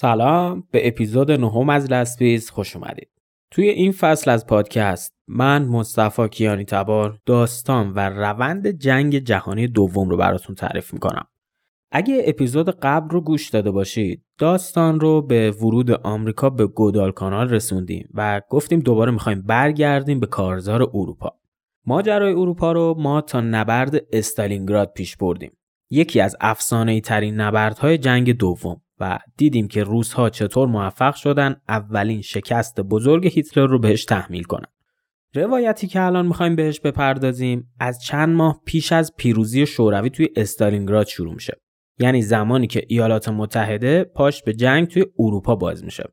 سلام به اپیزود نهم از لسپیز خوش اومدید. توی این فصل از پادکست من مصطفی کیانی تبار داستان و روند جنگ جهانی دوم رو براتون تعریف می‌کنم. اگه اپیزود قبل رو گوش داده باشید داستان رو به ورود آمریکا به گودال کانال رسوندیم و گفتیم دوباره می‌خوایم برگردیم به کارزار اروپا. ماجرای اروپا رو ما تا نبرد استالینگراد پیش بردیم. یکی از افسانه‌ای ترین نبردهای جنگ دوم و دیدیم که روسها چطور موفق شدن اولین شکست بزرگ هیتلر رو بهش تحمیل کنن. روایتی که الان می‌خوایم بهش بپردازیم از چند ماه پیش از پیروزی شوروی توی استالینگراد شروع میشه. یعنی زمانی که ایالات متحده پاش به جنگ توی اروپا باز میشه.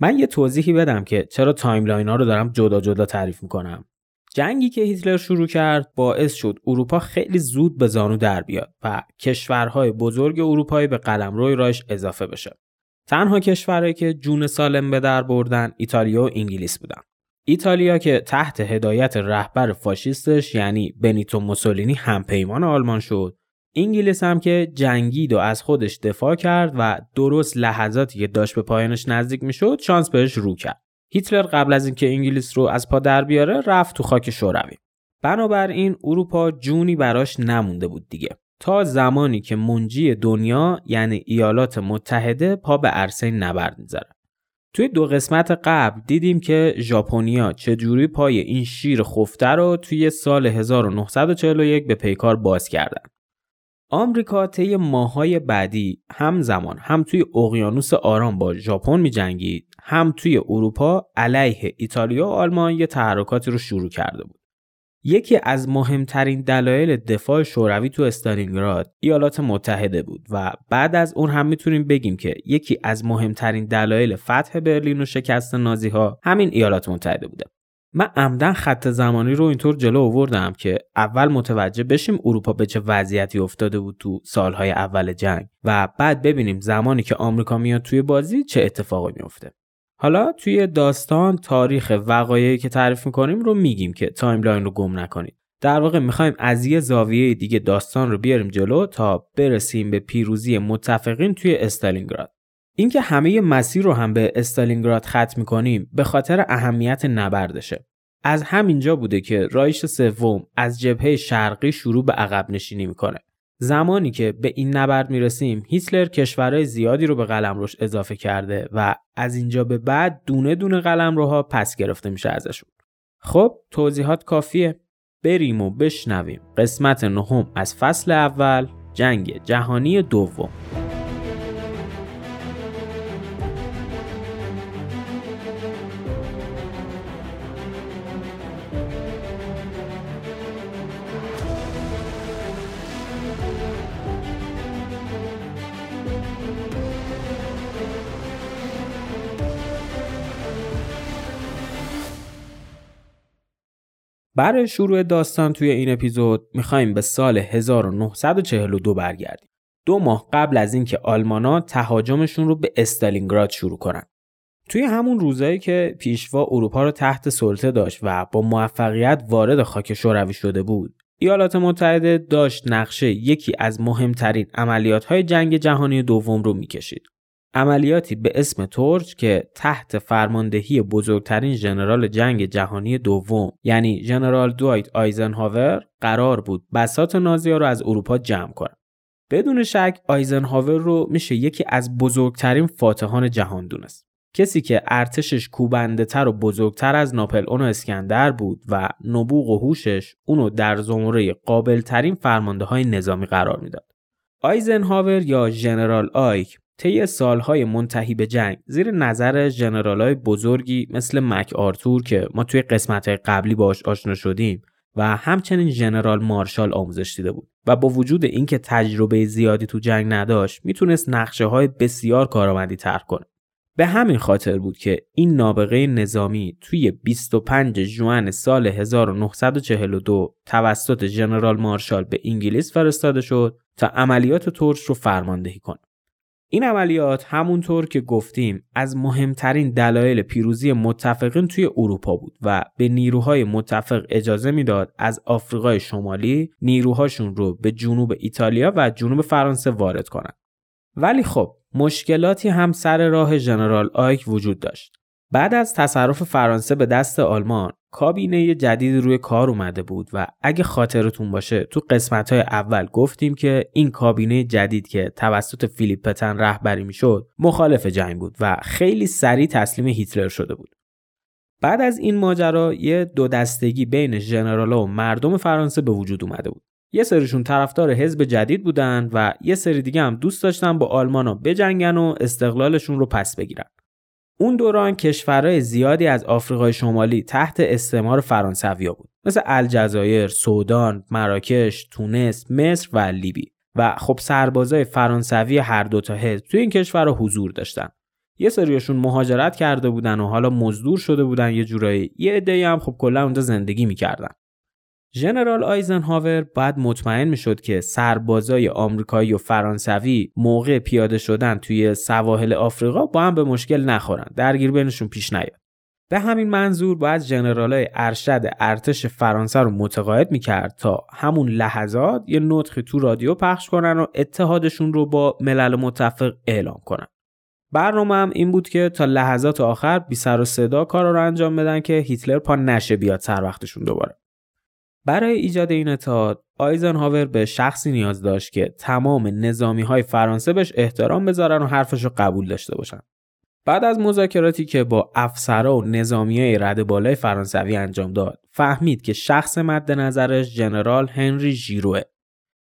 من یه توضیحی بدم که چرا timeline ها رو دارم جدا جدا تعریف می‌کنم. جنگی که هیتلر شروع کرد باعث شد اروپا خیلی زود به زانو در بیاد و کشورهای بزرگ اروپایی به قلمرو رایش اضافه بشه. تنها کشورهایی که جون سالم به در بردن ایتالیا و انگلیس بودن. ایتالیا که تحت هدایت رهبر فاشیستش یعنی بنیتو موسولینی همپیمان آلمان شد انگلیس هم که جنگید و از خودش دفاع کرد و درست لحظاتی که داشت به پایانش نزدیک می‌شد شانس بهش رو کرد هیتلر قبل از اینکه انگلیس رو از پا در بیاره رفت تو خاک شوروی. بنابراین اروپا جونی براش نمونده بود دیگه. تا زمانی که منجی دنیا یعنی ایالات متحده پا به عرصه نبرد می‌ذاره توی دو قسمت قبل دیدیم که ژاپنیا چجوری پای این شیر خفته رو توی سال 1941 به پیکار باز کردن. آمریکا طی ماهای بعدی همزمان هم توی اقیانوس آرام با ژاپن میجنگید هم توی اروپا علیه ایتالیا و آلمان یه تحرکاتی رو شروع کرده بود. یکی از مهمترین دلایل دفاع شوروی تو استالینگراد ایالات متحده بود و بعد از اون هم می‌تونیم بگیم که یکی از مهمترین دلایل فتح برلین و شکست نازی ها همین ایالات متحده بوده. من عمداً خط زمانی رو اینطور جلو آوردم که اول متوجه بشیم اروپا به چه وضعیتی افتاده بود تو سالهای اول جنگ و بعد ببینیم زمانی که آمریکا میاد توی بازی چه اتفاقی میفته. حالا توی داستان تاریخ وقایعی که تعریف می‌کنیم رو میگیم که timeline رو گم نکنید. در واقع می‌خوایم از یه زاویه دیگه داستان رو بیاریم جلو تا برسیم به پیروزی متفقین توی استالینگراد. اینکه همه مسیر رو هم به استالینگراد ختم می‌کنیم به خاطر اهمیت نبردشه. از همینجا بوده که رایش سوم از جبهه شرقی شروع به عقب نشینی می‌کنه. زمانی که به این نبرد می‌رسیم هیتلر کشورهای زیادی رو به قلمروش اضافه کرده و از اینجا به بعد دونه دونه قلمروها پس گرفته میشه ازشون. خب توضیحات کافیه. بریم و بشنویم. قسمت نهم از فصل اول جنگ جهانی دوم. برای شروع داستان توی این اپیزود می‌خوایم به سال 1942 برگردیم. دو ماه قبل از اینکه آلمانا تهاجمشون رو به استالینگراد شروع کنن. توی همون روزایی که پیشوا اروپا رو تحت سلطه داشت و با موفقیت وارد خاک شوروی شده بود، ایالات متحده داشت نقشه یکی از مهمترین عملیات های جنگ جهانی دوم رو می‌کشید. عملیاتی به اسم تورج که تحت فرماندهی بزرگترین ژنرال جنگ جهانی دوم یعنی ژنرال دوایت آیزنهاور قرار بود بسات نازی رو از اروپا جمع کنه. بدون شک آیزنهاور رو میشه یکی از بزرگترین فاتحان جهان دونست. کسی که ارتشش کوبنده تر و بزرگتر از ناپلئون و اسکندر بود و نبوغ و هوشش اونو در زمره قابل ترین فرمانده های نظامی قرار می‌داد. آیزنهاور یا ژنرال آیک طی سالهای منتهی به جنگ زیر نظر ژنرالای بزرگی مثل مک آرتور که ما توی قسمت قبلی باش آشنا شدیم و همچنین ژنرال مارشال آموزش دیده بود و با وجود اینکه تجربه زیادی تو جنگ نداشت می‌تونست نقشه های بسیار کارآمدی طرح کنه. به همین خاطر بود که این نابغه نظامی توی 25 ژوئن سال 1942 توسط ژنرال مارشال به انگلیس فرستاده شد تا عملیات ترش رو فرماندهی کنه. این عملیات همونطور که گفتیم از مهمترین دلایل پیروزی متفقین توی اروپا بود و به نیروهای متفق اجازه می‌داد از آفریقای شمالی نیروهاشون رو به جنوب ایتالیا و جنوب فرانسه وارد کنند. ولی خب مشکلاتی هم سر راه ژنرال آیک وجود داشت. بعد از تصرف فرانسه به دست آلمان کابینه جدید روی کار اومده بود و اگه خاطرتون باشه تو قسمت های اول گفتیم که این کابینه جدید که توسط فیلیپ پتن رهبری می‌شد مخالف جنگ بود و خیلی سریع تسلیم هیتلر شده بود. بعد از این ماجرا یه دو دستگی بین ژنرالا و مردم فرانسه به وجود اومده بود. یه سریشون طرفدار حزب جدید بودن و یه سری دیگه هم دوست داشتن با آلمانا بجنگن و استقلالشون رو پس بگیرن. اون دوران کشورهای زیادی از آفریقای شمالی تحت استعمار فرانسویا بود. مثل الجزایر، سودان، مراکش، تونس، مصر و لیبی. و خب سربازای فرانسوی هر دو تا حزب توی این کشور حضور داشتن. یه سریاشون مهاجرت کرده بودن و حالا مزدور شده بودن یه جورایی. یه عده‌ای هم خب کلا اونجا زندگی می‌کردن. ژنرال آیزنهاور بعد مطمئن می‌شد که سربازای آمریکایی و فرانسوی موقع پیاده شدن توی سواحل آفریقا با هم به مشکل نخورن. درگیر بینشون پیش نیاد. به همین منظور باید ژنرالای ارشد ارتش فرانسه رو متقاعد می‌کرد تا همون لحظات یه نطخی تو رادیو پخش کنن و اتحادشون رو با ملل متفق اعلام کنن. برنامه هم این بود که تا لحظات آخر بی سر و صدا کار رو انجام بدن که هیتلر پا نشه بیاد سر وقتشون دوباره. برای ایجاد این اتحاد آیزنهاور به شخصی نیاز داشت که تمام نظامی های فرانسه بهش احترام بذارن و حرفش رو قبول داشته باشن. بعد از مذاکراتی که با افسرا و نظامی های رد بالای فرانسوی انجام داد فهمید که شخص مد نظرش جنرال هنری ژیروه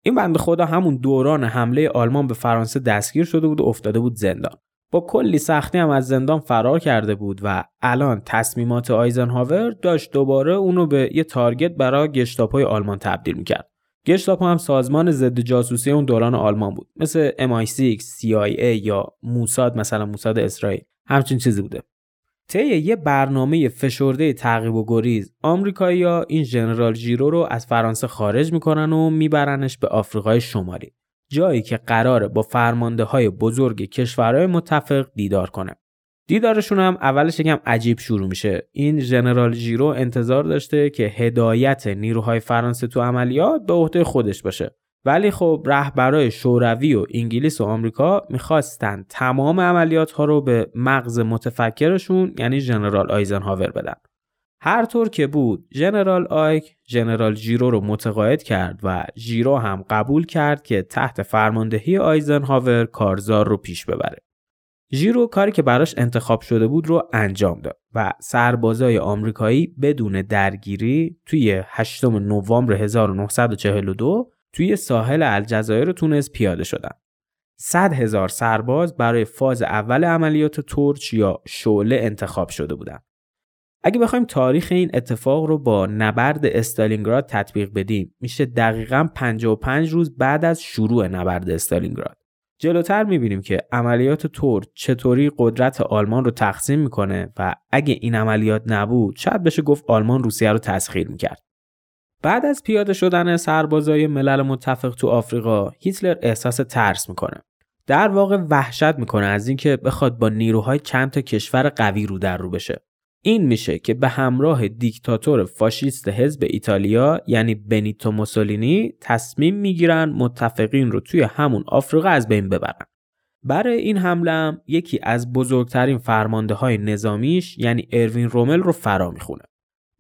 این بند خدا همون دوران حمله آلمان به فرانسه دستگیر شده بود و افتاده بود زندان. با کلی سختی هم از زندان فرار کرده بود و الان تصمیمات آیزنهاور داشت دوباره اونو به یه تارگت برای گشتاپای آلمان تبدیل می‌کرد. گشتاپو هم سازمان ضد جاسوسی اون دوران آلمان بود مثل MI6, CIA یا موساد مثلا موساد اسرائیل همچین چیزی بوده. طی یه برنامه فشرده تعقیب و گریز آمریکایی‌ها این ژنرال ژیرو رو از فرانسه خارج می‌کنن و میبرنش به آفریقای شمالی. جایی که قراره با فرمانده های بزرگ کشورهای متفق دیدار کنه. دیدارشون هم اولش یکم عجیب شروع میشه. این ژنرال ژیرو انتظار داشته که هدایت نیروهای فرانسه تو عملیات به عهده خودش باشه. ولی خب رهبرای شوروی و انگلیس و آمریکا می‌خواستن تمام عملیات ها رو به مغز متفکرشون یعنی ژنرال آیزنهاور بدن. هر طور که بود ژنرال آیک ژنرال ژیرو رو متقاعد کرد و ژیرو هم قبول کرد که تحت فرماندهی آیزنهاور کارزار رو پیش ببره ژیرو کاری که براش انتخاب شده بود رو انجام داد و سربازای آمریکایی بدون درگیری توی 8 نوامبر 1942 توی ساحل الجزایر تونس پیاده شدن. 100 هزار سرباز برای فاز اول عملیات تورچ یا شعله انتخاب شده بودند. اگه بخوایم تاریخ این اتفاق رو با نبرد استالینگراد تطبیق بدیم میشه دقیقا 55 روز بعد از شروع نبرد استالینگراد. جلوتر می‌بینیم که عملیات تور چطوری قدرت آلمان رو تقسیم می‌کنه و اگه این عملیات نبود شاید بشه گفت آلمان روسیه رو تسخیر می‌کرد. بعد از پیاده شدن سربازای ملل متفق تو آفریقا هیتلر احساس ترس می‌کنه. در واقع وحشت می‌کنه از اینکه بخواد با نیروهای چند تا کشور قوی رو در رو بشه. این میشه که به همراه دیکتاتور فاشیست حزب ایتالیا یعنی بنیتو موسولینی تصمیم می‌گیرن متفقین رو توی همون آفریقا از بین ببرن. برای این حمله یکی از بزرگترین فرمانده های نظامیش یعنی اروین رومل رو فرا می‌خونه.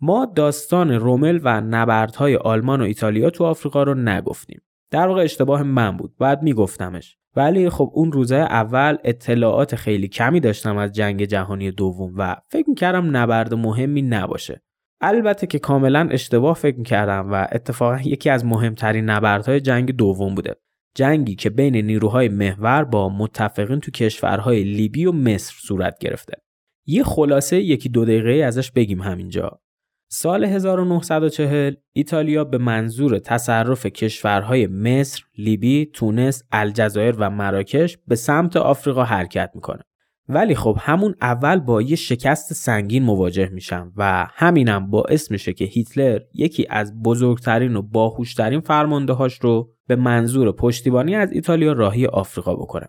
ما داستان رومل و نبردهای آلمان و ایتالیا تو آفریقا رو نگفتیم. در واقع اشتباه من بود. بعد میگفتمش. ولی خب اون روزه اول اطلاعات خیلی کمی داشتم از جنگ جهانی دوم و فکر می‌کردم نبرد مهمی نباشه. البته که کاملا اشتباه فکر می‌کردم و اتفاقا یکی از مهمترین نبردهای جنگ دوم بوده. جنگی که بین نیروهای محور با متفقین تو کشورهای لیبی و مصر صورت گرفته. یه خلاصه یکی دو دقیقه ازش بگیم همینجا. سال 1940 ایتالیا به منظور تصرف کشورهای مصر، لیبی، تونس، الجزایر و مراکش به سمت آفریقا حرکت می‌کنه. ولی خب همون اول با یه شکست سنگین مواجه میشن و همینم باعث میشه که هیتلر یکی از بزرگترین و باهوشترین فرمانده هاش رو به منظور پشتیبانی از ایتالیا راهی آفریقا بکنه.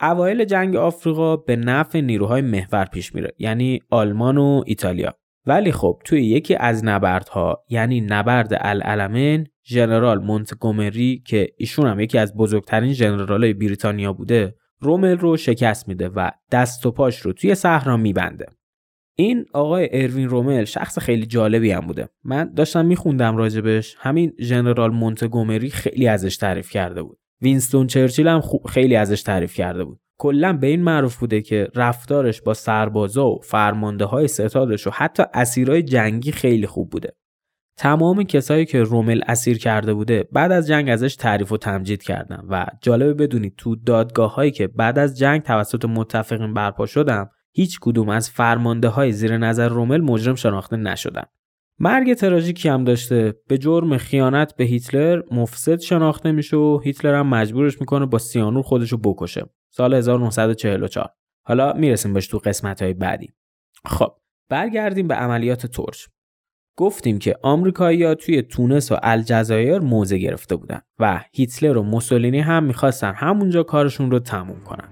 اوایل جنگ آفریقا به نفع نیروهای محور پیش میره یعنی آلمان و ایتالیا ولی خب توی یکی از نبردها یعنی نبرد العلمین ژنرال مونتگومری که ایشون هم یکی از بزرگترین ژنرالای بریتانیا بوده رومل رو شکست میده و دست و پاش رو توی صحرا میبنده. این آقای اروین رومل شخص خیلی جالبی هم بوده. من داشتم میخوندم راجبش. همین ژنرال مونتگومری خیلی ازش تعریف کرده بود. وینستون چرچیل هم خیلی ازش تعریف کرده بود. کلا به این معروف بوده که رفتارش با سربازا و فرمانده های ستادش و حتی اسیرای جنگی خیلی خوب بوده. تمام کسایی که رومل اسیر کرده بوده بعد از جنگ ازش تعریف و تمجید کردن و جالبه بدونید تو دادگاه هایی که بعد از جنگ توسط متفقین برپا شدم هیچ کدوم از فرمانده های زیر نظر رومل مجرم شناخته نشدن. مرگ تراژیکی هم داشته به جرم خیانت به هیتلر مفسد شناخته میشه و هیتلر هم مجبورش می‌کنه با سیانور خودشو بکشه. سال 1944 حالا می‌رسیم بهش تو قسمت های بعدی. خب برگردیم به عملیات ترش. گفتیم که آمریکایی‌ها توی تونس و الجزایر موضع گرفته بودن و هیتلر و موسولینی هم می‌خواستن همونجا کارشون رو تموم کنن.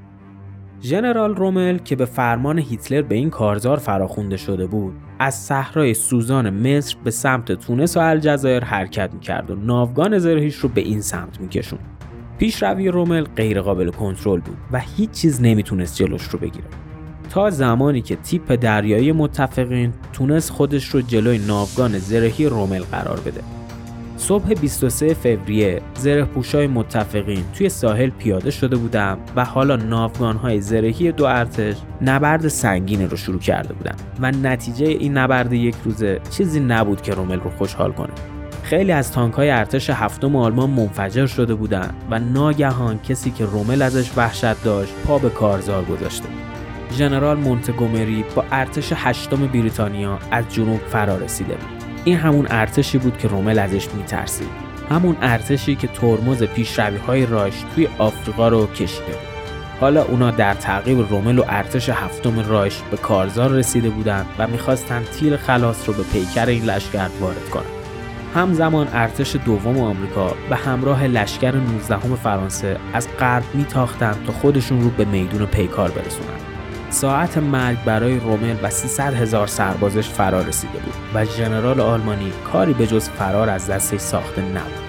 ژنرال رومل که به فرمان هیتلر به این کارزار فراخونده شده بود از صحرای سوزان مصر به سمت تونس و الجزایر حرکت می‌کرد و ناوگان زرهیش رو به این سمت میکشون پیشروی رومل غیرقابل کنترل بود و هیچ چیز نمی‌تونست جلوش رو بگیره. تا زمانی که تیپ دریایی متفقین تونست خودش رو جلوی ناوگان زرهی رومل قرار بده. صبح 23 فوریه زره پوشای متفقین توی ساحل پیاده شده بودم و حالا ناوگان های زرهی دو ارتش نبرد سنگین رو شروع کرده بودن و نتیجه این نبرد یک روزه چیزی نبود که رومل رو خوشحال کنه. خیلی از تانک های ارتش هفتم آلمان منفجر شده بودند و ناگهان کسی که رومل ازش وحشت داشت پا به کارزار گذاشته ژنرال مونتگومری با ارتش هشتم بریتانیا از جنوب فرا رسیده بود. این همون ارتشی بود که رومل ازش میترسید. همون ارتشی که ترمز پیشروی های راش توی آفریقا رو کشیده بود. حالا اونا در تعقیب رومل و ارتش هفتم رایش به کارزار رسیده بودند و می‌خواستن تیر خلاص رو به پیکر این لشکر وارد کنند همزمان ارتش دوم آمریکا به همراه لشکر 19 فرانسه از غرب میتاختند تا خودشون رو به میدون پیکار برسونند ساعت مرگ برای رومل و 300 هزار سربازش فرا رسیده بود و ژنرال آلمانی کاری به جز فرار از دستش ساخته نبود.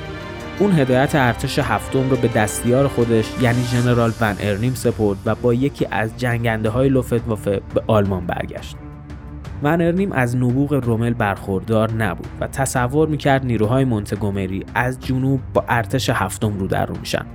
اون هدایت ارتش هفتم رو به دستیار خودش یعنی ژنرال ون ارنیم سپرد و با یکی از جنگنده های لوفتوافه به آلمان برگشت. ون ارنیم از نبوغ رومل برخوردار نبود و تصور می‌کرد نیروهای مونتگومری از جنوب با ارتش هفتم رو در رو میشن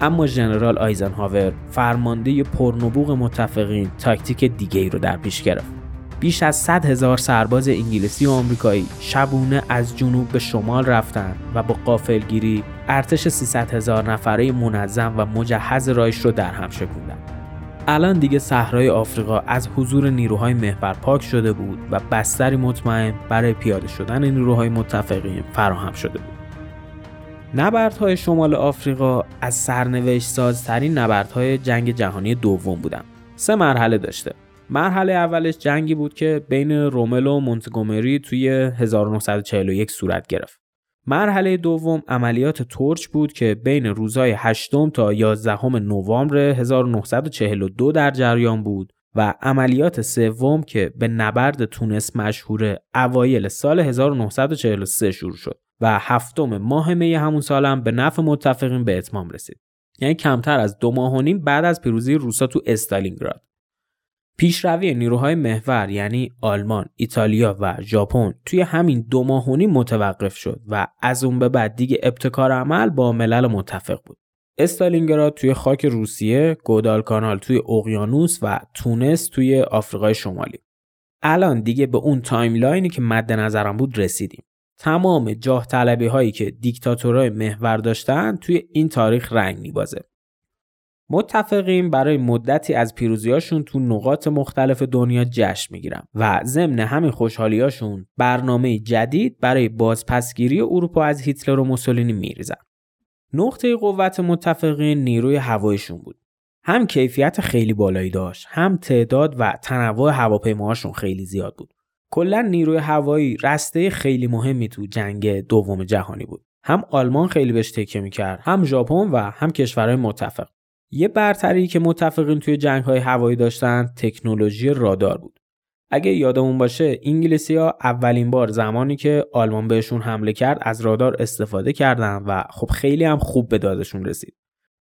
اما ژنرال آیزنهاور فرمانده پرنبوغ متفقین تاکتیک دیگه ای رو در پیش گرفت بیش از 100 هزار سرباز انگلیسی و آمریکایی شبونه از جنوب به شمال رفتن و با قافلگیری ارتش 300 هزار نفره منظم و مجهز رایش رو در هم شکوندن. الان دیگه صحرای آفریقا از حضور نیروهای محور پاک شده بود و بستری مطمئن برای پیاده شدن نیروهای متفقین فراهم شده بود. نبردهای شمال آفریقا از سرنوشت سازترین نبردهای جنگ جهانی دوم بودن. سه مرحله داشته. مرحله اولش جنگی بود که بین رومل و مونتگومری توی 1941 صورت گرفت. مرحله دوم عملیات تورچ بود که بین روزهای 8 تا 11 نوامبر 1942 در جریان بود و عملیات سوم که به نبرد تونس مشهور اوایل سال 1943 شروع شد. و هفتم ماه می همون سالم به نفع متفقین به اتمام رسید یعنی کمتر از دو ماه و نیم بعد از پیروزی روسا تو استالینگراد پیشروی نیروهای محور یعنی آلمان، ایتالیا و ژاپن توی همین دو ماه و نیم متوقف شد و از اون به بعد دیگه ابتکار عمل با ملل متفق بود. استالینگراد توی خاک روسیه، گودالکانال توی اقیانوس و تونس توی آفریقای شمالی. الان دیگه به اون timeline ی که مد نظرم بود رسیدیم. تمام جاه طلبی هایی که دیکتاتورهای محور داشتن توی این تاریخ رنگ میبازه. متفقین برای مدتی از پیروزیاشون تو نقاط مختلف دنیا جشن می‌گیرن و ضمن همین خوشحالیاشون برنامه جدید برای بازپسگیری اروپا از هیتلر و موسولینی میریزن. نقطه قوت متفقین نیروی هوایشون بود. هم کیفیت خیلی بالایی داشت، هم تعداد و تنوع هواپیماهاشون خیلی زیاد بود. کلا نیروی هوایی رسته خیلی مهمی تو جنگ دوم جهانی بود هم آلمان خیلی بهش تکیه می‌کرد هم ژاپن و هم کشورهای متفق یه برتری که متفقین توی جنگ های هوایی داشتن تکنولوژی رادار بود اگه یادمون باشه انگلیسی ها اولین بار زمانی که آلمان بهشون حمله کرد از رادار استفاده کردن و خب خیلی هم خوب به دادشون رسید.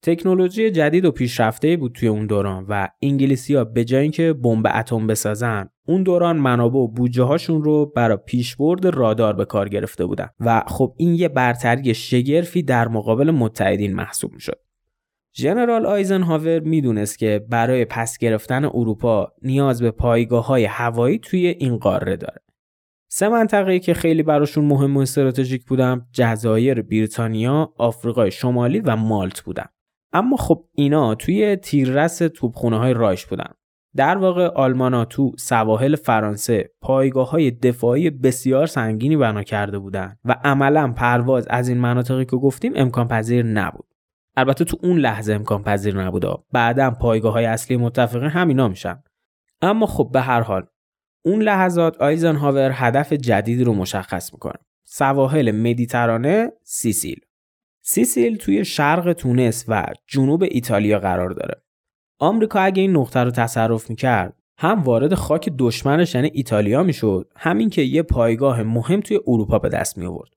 تکنولوژی جدید و پیشرفته بود توی اون دوران و انگلیسی ها به جای اینکه بمب اتم بسازن اون دوران منابع و بودجه هاشون رو برای پیشبرد رادار به کار گرفته بودن و خب این یه برتری شگرفی در مقابل متحدین محسوب می‌شد. ژنرال آیزنهاور می‌دونست که برای پس گرفتن اروپا نیاز به پایگاه های هوایی توی این قاره داره. سه منطقه‌ای که خیلی براشون مهم و استراتژیک بودن جزایر بریتانیا، آفریقای شمالی و مالت بودن. اما خب اینا توی تیررس توپخونه های رایش بودن. در واقع آلمانا تو سواحل فرانسه پایگاه های دفاعی بسیار سنگینی بنا کرده بودند و عملا پرواز از این مناطقی که گفتیم امکان پذیر نبود. البته تو اون لحظه امکان پذیر نبوده. بعدا پایگاه های اصلی متفقین همینا میشن. اما خب به هر حال اون لحظات آیزنهاور هدف جدیدی رو مشخص می‌کنه. سواحل مدیترانه سیسیل. سیسیل توی شرق تونس و جنوب ایتالیا قرار داره. آمریکا اگه این نقطه رو تصرف می‌کرد هم وارد خاک دشمنش یعنی ایتالیا می‌شد همین که یه پایگاه مهم توی اروپا به دست می آورد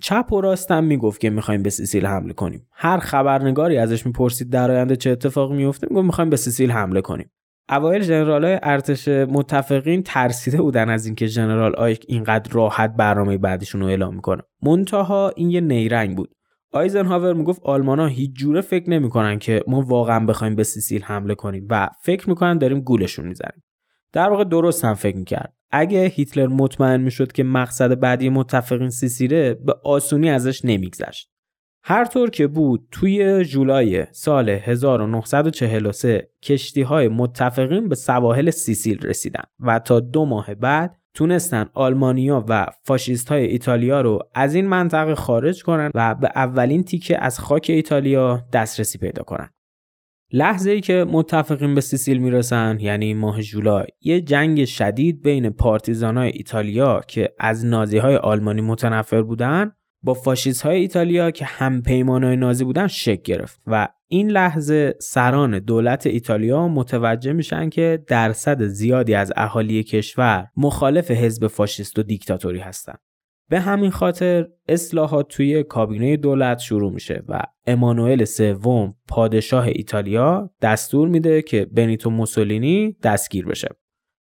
چپ و راستم می‌گفت که می‌خوایم به سیسیل حمله کنیم. هر خبرنگاری ازش می‌پرسید در آینده چه اتفاقی میفته می‌گفت می‌خوایم به سیسیل حمله کنیم. اوایل ژنرالای ارتش متفقین ترسیده بودن از اینکه ژنرال آیک اینقدر راحت برنامه بعدیشون رو اعلام می‌کنه. منتها این یه نیرنگ بود. آیزنهاور می‌گفت آلمانا هیچ جوره فکر نمی‌کنن که ما واقعا بخوایم به سیسیل حمله کنیم و فکر می‌کنن داریم گولشون می‌زنیم. در واقع درست هم فکر می‌کرد. اگه هیتلر مطمئن می‌شد که مقصد بعدی متفقین سیسیله به آسونی ازش نمیگذشت هر طور که بود توی جولای سال 1943 کشتی های متفقین به سواحل سیسیل رسیدن و تا دو ماه بعد تونستن آلمانیا و فاشیست های ایتالیا رو از این منطقه خارج کنن و به اولین تیکه از خاک ایتالیا دسترسی پیدا کنن. لحظه ای که متفقین به سیسیل می‌رسن یعنی ماه جولای یه جنگ شدید بین پارتیزانای ایتالیا که از نازی های آلمانی متنفر بودن با فاشیست های ایتالیا که هم های نازی بودن شک گرفت و این لحظه سران دولت ایتالیا متوجه میشن که درصد زیادی از اهالی کشور مخالف حزب فاشیست و دیکتاتوری هستند. به همین خاطر اصلاحات توی کابینه دولت شروع میشه و امانوئل سوم پادشاه ایتالیا دستور میده که بنیتو موسولینی دستگیر بشه.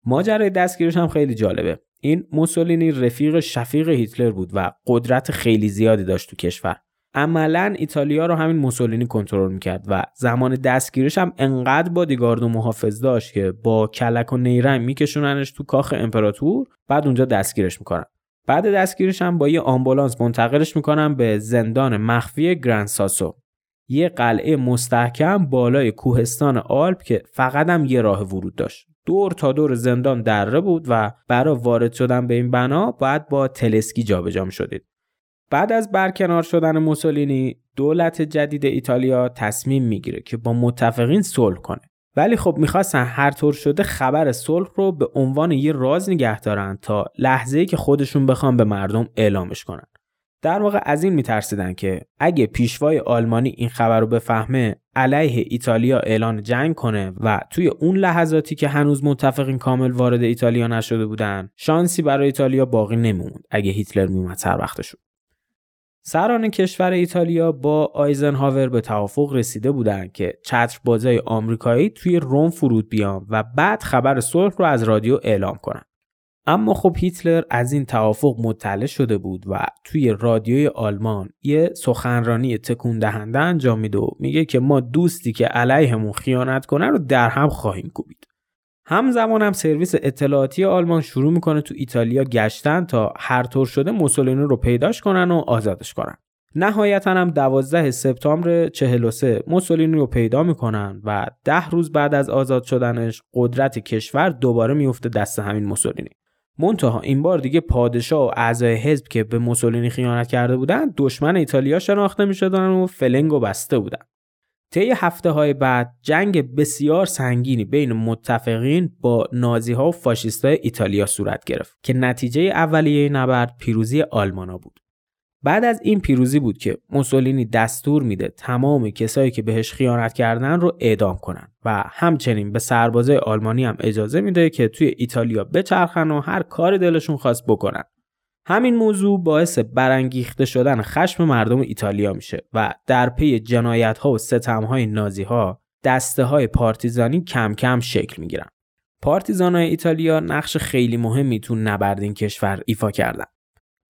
ماجرای دستگیرش هم خیلی جالبه. این موسولینی رفیق شفیق هیتلر بود و قدرت خیلی زیادی داشت تو کشور. عملا ایتالیا رو همین موسولینی کنترل می‌کرد و زمان دستگیرش هم انقدر بادیگارد و محافظ داشت که با کلک و نیرنگ میکشوننش تو کاخ امپراتور بعد اونجا دستگیرش می‌کنن بعد دستگیرش هم با یه آمبولانس منتقلش می‌کنن به زندان مخفی گرند ساسو. یه قلعه مستحکم بالای کوهستان آلپ که فقط هم یه راه ورود داشت. دور تا دور زندان دره بود و برای وارد شدن به این بنا باید با تلسکی جابجا شدید بعد از برکنار شدن موسولینی دولت جدید ایتالیا تصمیم می‌گیره که با متفقین صلح کنه. ولی خب می‌خواستن هر طور شده خبر صلح رو به عنوان یه راز نگه دارن تا لحظه‌ای که خودشون بخوان به مردم اعلامش کنن. در واقع از این میترسیدن که اگه پیشوای آلمانی این خبر رو بفهمه علیه ایتالیا اعلان جنگ کنه و توی اون لحظاتی که هنوز متفقین کامل وارد ایتالیا نشده بودن شانسی برای ایتالیا باقی نموند اگه هیتلر میومد سر وقتشون. سران کشور ایتالیا با آیزنهاور به توافق رسیده بودند که چتر بازای آمریکایی توی روم فرود بیان و بعد خبر صلح رو از رادیو اعلام کنند. اما خب هیتلر از این توافق مطلع شده بود و توی رادیوی آلمان یه سخنرانی تکون دهنده انجام میده و میگه که ما دوستی که علیهمون خیانت کنه رو در هم خواهیم کوبید. همزمان هم سرویس اطلاعاتی آلمان شروع می‌کنه تو ایتالیا گشتن تا هر طور شده موسولینی رو پیداش کنن و آزادش کنن. نهایتا هم 12 سپتامبر 43 موسولینی رو پیدا می‌کنن و ده روز بعد از آزاد شدنش قدرت کشور دوباره میفته دست همین موسولینی. منتها این بار دیگه پادشاه و اعضای حزب که به موسولینی خیانت کرده بودن دشمن ایتالیا شناخته می‌شدن و فلنگ و بسته بودن. طی هفته های بعد جنگ بسیار سنگینی بین متفقین با نازی ها و فاشیست های ایتالیا صورت گرفت که نتیجه اولیه نبرد پیروزی آلمانا بود. بعد از این پیروزی بود که موسولینی دستور میده تمام کسایی که بهش خیانت کردن رو اعدام کنن و همچنین به سربازای آلمانی هم اجازه میده که توی ایتالیا بچرخن و هر کار دلشون خواست بکنن. همین موضوع باعث برانگیخته شدن خشم مردم ایتالیا میشه و در پی جنایت ها و ستم های نازی ها دسته های پارتیزانی کم کم شکل می‌گیرن. پارتیزان های ایتالیا نقش خیلی مهمی تو نبرد این کشور ایفا کردن.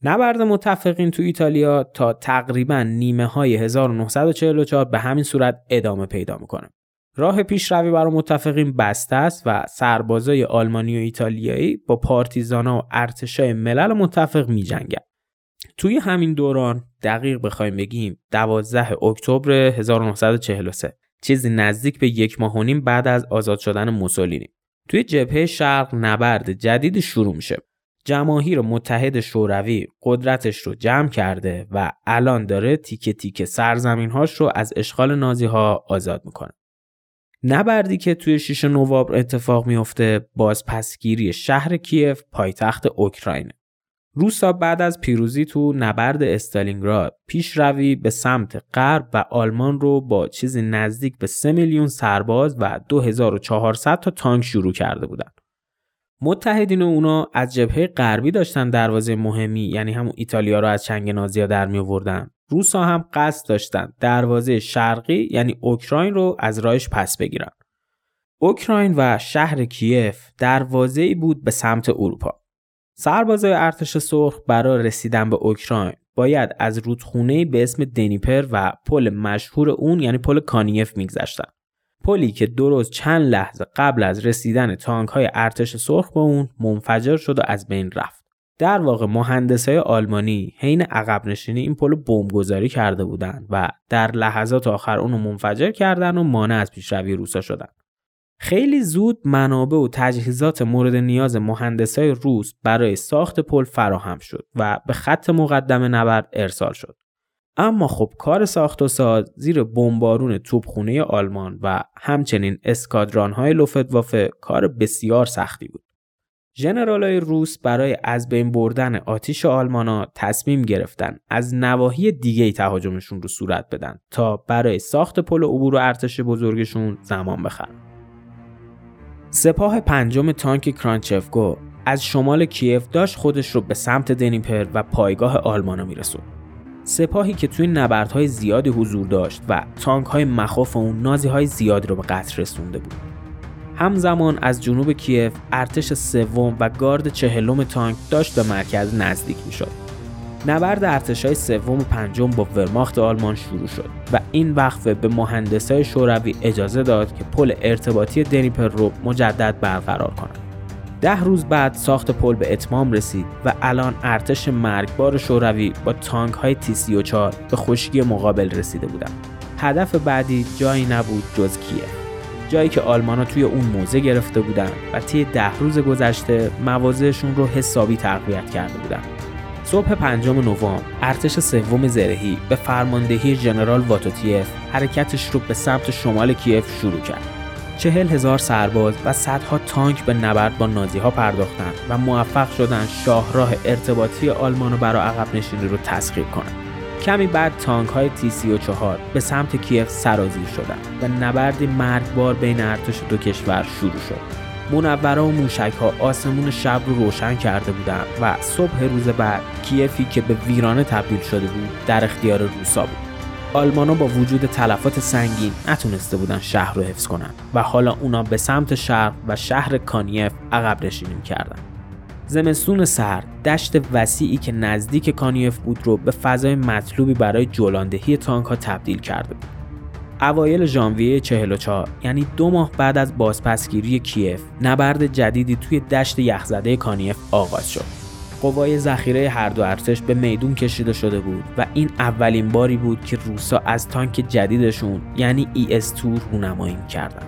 نبرد متفقین تو ایتالیا تا تقریبا نیمه های 1944 به همین صورت ادامه پیدا می‌کنه. راه پیشروی برای متفقین بسته است و سربازای آلمانی و ایتالیایی با پارتیزانا و ارتشای ملل متفق می جنگن. توی همین دوران دقیق بخوایم بگیم 12 اکتبر 1943 چیزی نزدیک به یک ماه و نیم بعد از آزاد شدن موسولینی توی جبهه شرق نبرد جدید شروع میشه جماهیر متحد شوروی قدرتش رو جمع کرده و الان داره تیکه تیکه سرزمین هاش رو از اشغال نازی ها آزاد می‌کنه. نبردی که توی 6 نوامبر اتفاق میفته بازپسگیری شهر کیف پایتخت اوکراینه. روسا بعد از پیروزی تو نبرد استالینگراد پیشروی به سمت غرب و آلمان رو با چیزی نزدیک به 3 میلیون سرباز و 2400 تا تانک شروع کرده بودند. متحدین اونا از جبهه غربی داشتن دروازه مهمی یعنی همون ایتالیا رو از چنگ نازیا در می آوردن روسا هم قصد داشتن دروازه شرقی یعنی اوکراین رو از راهش پس بگیرن. اوکراین و شهر کیف دروازه بود به سمت اروپا. سربازای ارتش سرخ برای رسیدن به اوکراین باید از رودخونه به اسم دنیپر و پل مشهور اون یعنی پل کانیف میگذشتن. پلی که درست چند لحظه قبل از رسیدن تانک های ارتش سرخ به اون منفجر شد و از بین رفت. در واقع مهندس های آلمانی حین عقب نشینی این پل بمبگذاری کرده بودند و در لحظات آخر اونو منفجر کردن و مانع از پیشروی روسا شدن. خیلی زود منابع و تجهیزات مورد نیاز مهندس های روس برای ساخت پل فراهم شد و به خط مقدم نبرد ارسال شد. اما خب کار ساخت و ساز زیر بمبارون توپخونه آلمان و همچنین اسکادران های لوفتوافه کار بسیار سختی بود. ژنرالای روس برای از بین بردن آتیش آلمانا تصمیم گرفتن از نواحی دیگه تهاجمشون رو صورت بدن تا برای ساخت پل عبور و ارتش بزرگشون زمان بخرن. سپاه پنجم تانک کرانچفگو از شمال کیف داشت خودش رو به سمت دنیپر و پایگاه آلمانا میرسوند. سپاهی که توی نبردهای زیادی حضور داشت و تانک های مخاف اون نازی های زیادی رو به قتل رسونده بود. همزمان از جنوب کیف ارتش سوم و گارد چهلم تانک داشت به مرکز نزدیک می شد. نبرد ارتش های سوم و پنجم با ورماخت آلمان شروع شد و این وقفه به مهندسای شوروی اجازه داد که پل ارتباطی دنیپر رو مجدد برقرار کنند. ده روز بعد ساخت پل به اتمام رسید و الان ارتش مرگبار شوروی با تانک های تی 34 به خشکی مقابل رسیده بودند. هدف بعدی جایی نبود جز کیه جایی که آلمانا توی اون موزه گرفته بودند و طی ده روز گذشته مواضعشون رو حسابی تقویت کرده بودند. صبح پنجم نوامبر ارتش سوم زرهی به فرماندهی ژنرال واتوتیف حرکتش رو به سمت شمال کیف شروع کرد. چهل هزار سرباز و صدها تانک به نبرد با نازی ها پرداختند و موفق شدند شاهراه ارتباطی آلمان رو برای عقب نشینی رو تسخیر کنند. کمی بعد تانک های تی 34 به سمت کیف سرازیر شدند و نبردی مرگبار بین ارتش دو کشور شروع شد. منوره و موشک ها آسمون شب رو روشن کرده بودند و صبح روز بعد کیفی که به ویرانه تبدیل شده بود در اختیار روسا بود. آلمانا با وجود تلفات سنگین نتونسته بودن شهر رو حفظ کنن و حالا اونا به سمت شرق و شهر کانیف عقب نشینی کردن. زمستون سرد دشت وسیعی که نزدیک کانیف بود رو به فضای مطلوبی برای جولاندهی تانک ها تبدیل کرده بود. اوایل ژانویه 44 یعنی دو ماه بعد از بازپسگیری کیف نبرد جدیدی توی دشت یخزده کانیف آغاز شد. قوای ذخیره هر دو ارتش به میدون کشیده شده بود و این اولین باری بود که روسا از تانک جدیدشون یعنی ES-2 رونمایی کردند.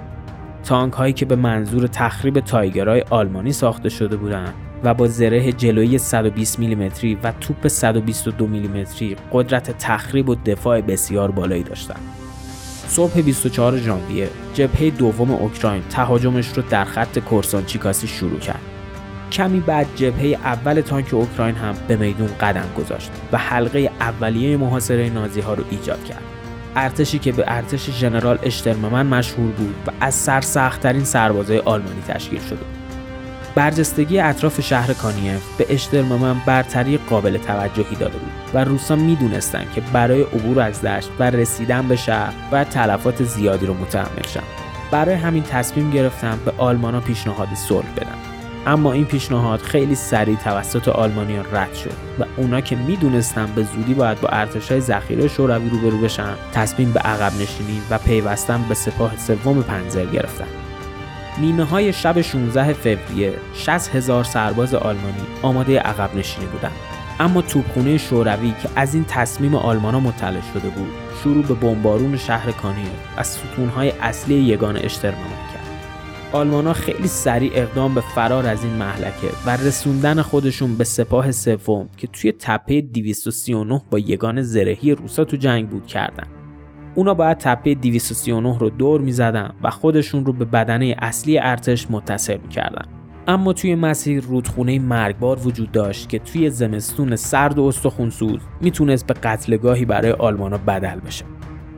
تانک هایی که به منظور تخریب تایگرهای آلمانی ساخته شده بودند و با زره جلویی 120 میلیمتری و توپ 122 میلیمتری قدرت تخریب و دفاع بسیار بالایی داشتند. صبح 24 ژانویه جبهه دوم اوکراین تهاجمش رو در خط کورسان چیکاسی شروع کرد کمی بعد جبهه اول تانک اوکراین هم به میدون قدم گذاشت و حلقه اولیه محاصره نازی ها رو ایجاد کرد. ارتشی که به ارتش ژنرال اشترممن مشهور بود و از سرسختترین سربازای آلمانی تشکیل شده بود. برجستگی اطراف شهر کانیف به اشترممن برتری قابل توجهی داده بود و روسا می‌دونستند که برای عبور از دشت و رسیدن به شهر و تلفات زیادی رو متحمل شن. برای همین تصمیم گرفتم به آلمانا پیشنهاد صلح بدم اما این پیشنهاد خیلی سریع توسط آلمانیان رد شد و اونا که می‌دونستن به زودی باید با ارتشای ذخیره شوروی روبرو بشن تصمیم به عقب نشینی و پیوستن به سپاه سوم پنزر گرفتن نیمه های شب 16 فوریه 60 هزار سرباز آلمانی آماده عقب نشینی بودند. اما توپخونه شوروی که از این تصمیم آلمانا مطلع شده بود شروع به بمبارون شهر کانیه از ستونهای اصلی یگان اشترممن کرد. آلمانا خیلی سریع اقدام به فرار از این محلکه و رسوندن خودشون به سپاه سوم که توی تپه 239 با یگان زرهی روسا تو جنگ بود کردن. اونا باید تپه 239 رو دور می‌زدن و خودشون رو به بدنه اصلی ارتش متصل می‌کردن اما توی مسیر رودخونه مرگبار وجود داشت که توی زمستون سرد و استخونسوز می‌تونست به قتلگاهی برای آلمانا بدل بشه.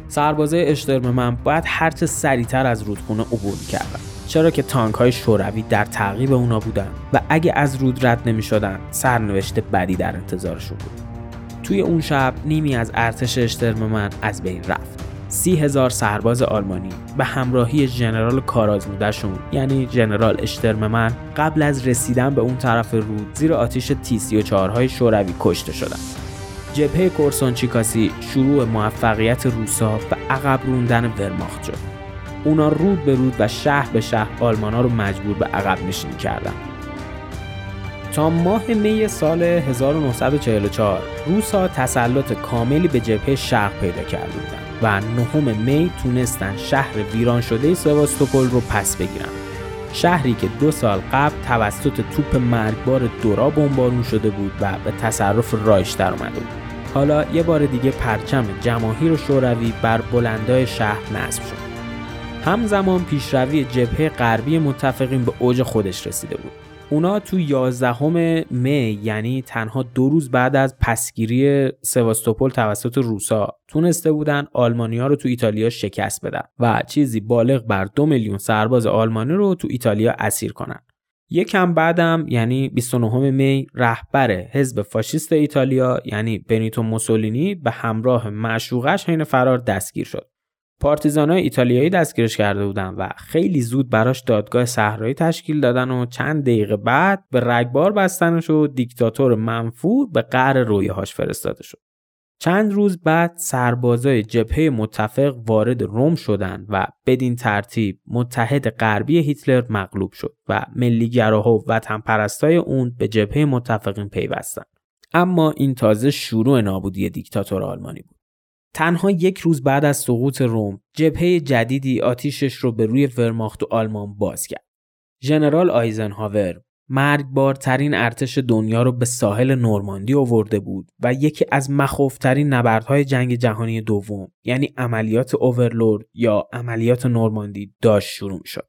سربازای اشترممن باید هرچه سریعتر از رودخونه عبور می‌کردن چرا که تانک های شوروی در تعقیب اونا بودن و اگه از رود رد نمی شدن سرنوشت بدی در انتظارشون بود. توی اون شب نیمی از ارتش اشترممن از بین رفت. سی هزار سرباز آلمانی به همراهی ژنرال کارازمودشون یعنی ژنرال اشترممن قبل از رسیدن به اون طرف رود زیر آتیش تی 34 های شوروی کشته شدن جبهه کورسونچیکاسی شروع موفقیت روسا و عقب روندن ورماخت شد. اونا رود به رود و شهر به شهر آلمانا رو مجبور به عقب نشینی کردن. تا ماه می سال 1944 روسا تسلط کاملی به جبهه شرق پیدا کرده بودند. و نهم می تونستن شهر ویران شده سواستوپول رو پس بگیرن. شهری که دو سال قبل توسط توپ مرگبار دورا بمبارون شده بود و به تصرف رایش در اومده بود. حالا یه بار دیگه پرچم جماهیر شوروی بر بلندای شهر نصب شد. همزمان پیشروی جبهه غربی متفقین به اوج خودش رسیده بود. اونا تو 11 می یعنی تنها دو روز بعد از پسگیری سواستوپول توسط روسا تونسته بودن آلمانیا رو تو ایتالیا شکست بدن و چیزی بالغ بر دو میلیون سرباز آلمانی رو تو ایتالیا اسیر کنن. یکم بعدم یعنی 29 می رهبر حزب فاشیست ایتالیا یعنی بنیتو موسولینی به همراه معشوقش حین فرار دستگیر شد. پارتیزانای ایتالیایی دستگیرش کرده بودن و خیلی زود براش دادگاه صحرایی تشکیل دادن و چند دقیقه بعد به رگبار بستنش و دیکتاتور منفور به قعر رویهاش فرستاده شد. چند روز بعد سربازای جبهه متفق وارد روم شدند و بدین ترتیب متحد غربی هیتلر مغلوب شد و ملیگراها و وطن پرستای اون به جبهه متفقین پیوستند. اما این تازه شروع نابودی دیکتاتور آلمانی بود. تنها یک روز بعد از سقوط روم جبهه جدیدی آتیشش رو به روی ورماخت و آلمان باز کرد. ژنرال آیزنهاور مرگبارترین ارتش دنیا رو به ساحل نورماندی آورده بود و یکی از مخوفترین نبردهای جنگ جهانی دوم یعنی عملیات اوورلورد یا عملیات نورماندی داشت شروع شد.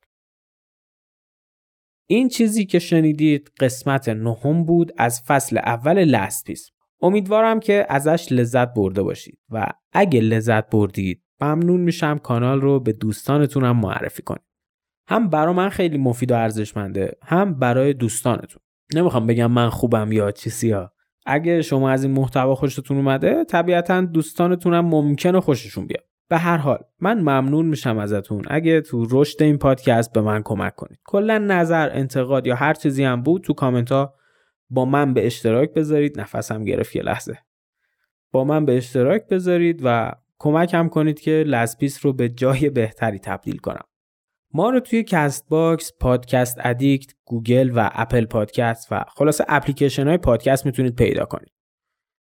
این چیزی که شنیدید قسمت نهم بود از فصل اول لست امیدوارم که ازش لذت برده باشید و اگه لذت بردید ممنون میشم کانال رو به دوستانتونم معرفی کنید. هم برای من خیلی مفید و ارزشمنده هم برای دوستانتون. نمی‌خوام بگم من خوبم یا چیزی ها. اگه شما از این محتوا خوشتون اومده طبیعتا دوستانتونم ممکنه خوششون بیاد. به هر حال من ممنون میشم ازتون. اگه تو رشد این پادکست به من کمک کنید. کلا نظر انتقاد یا هر چیزی هم بود تو کامنت ها با من به اشتراک بذارید نفسم گرفت یه لحظه با من به اشتراک بذارید و کمکم کنید که لسپیس رو به جای بهتری تبدیل کنم ما رو توی Castbox، پادکست Addict، Google و Apple Podcast و خلاصه اپلیکیشن های پادکست می‌تونید پیدا کنید.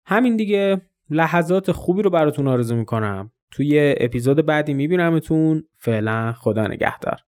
همین دیگه لحظات خوبی رو براتون آرزو می‌کنم. توی اپیزود بعدی میبینمتون. فعلا خدا نگهدار.